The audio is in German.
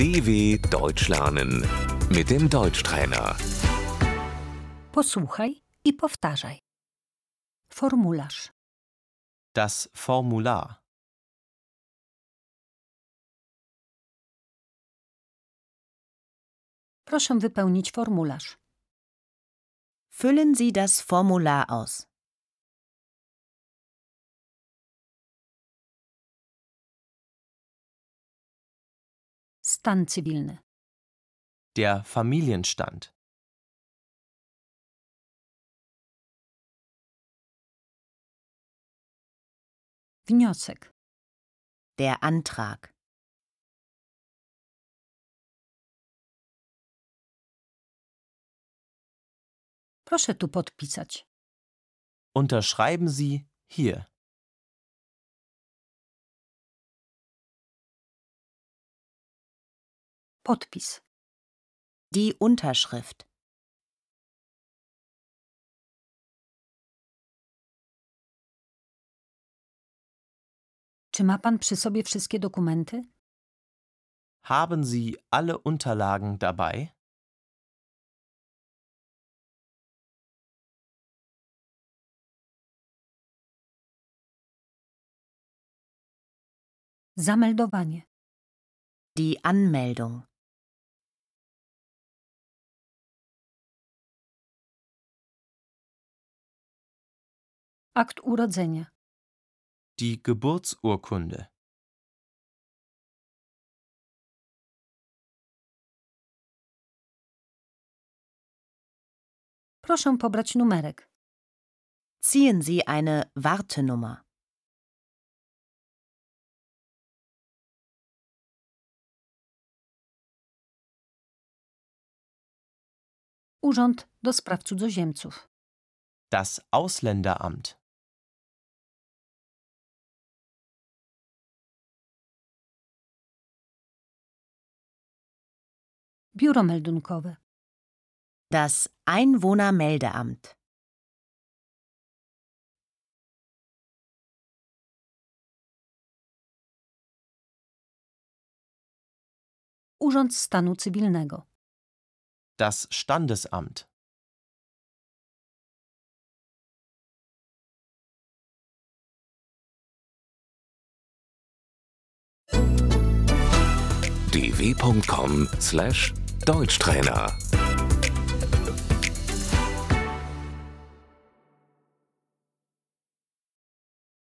DW Deutsch lernen mit dem Deutschtrainer. Posłuchaj i powtarzaj. Formularz. Das Formular. Proszę wypełnić formularz. Füllen Sie das Formular aus. Stan cywilny. Der Familienstand. Wniosek. Der Antrag. Proszę tu podpisać. Unterschreiben Sie hier. Podpis. Die Unterschrift. Czy ma pan przy sobie wszystkie dokumenty? Haben Sie alle Unterlagen dabei? Zameldowanie. Die Anmeldung. Akt urodzenia. Die Geburtsurkunde. Proszę pobrać numerek. Ziehen Sie eine Wartenummer. Urząd do Spraw Cudzoziemców. Das Ausländeramt. Biuro meldunkowe. Das Einwohnermeldeamt. Urząd Stanu Cywilnego. Das Standesamt. dw.com/deutschtrainer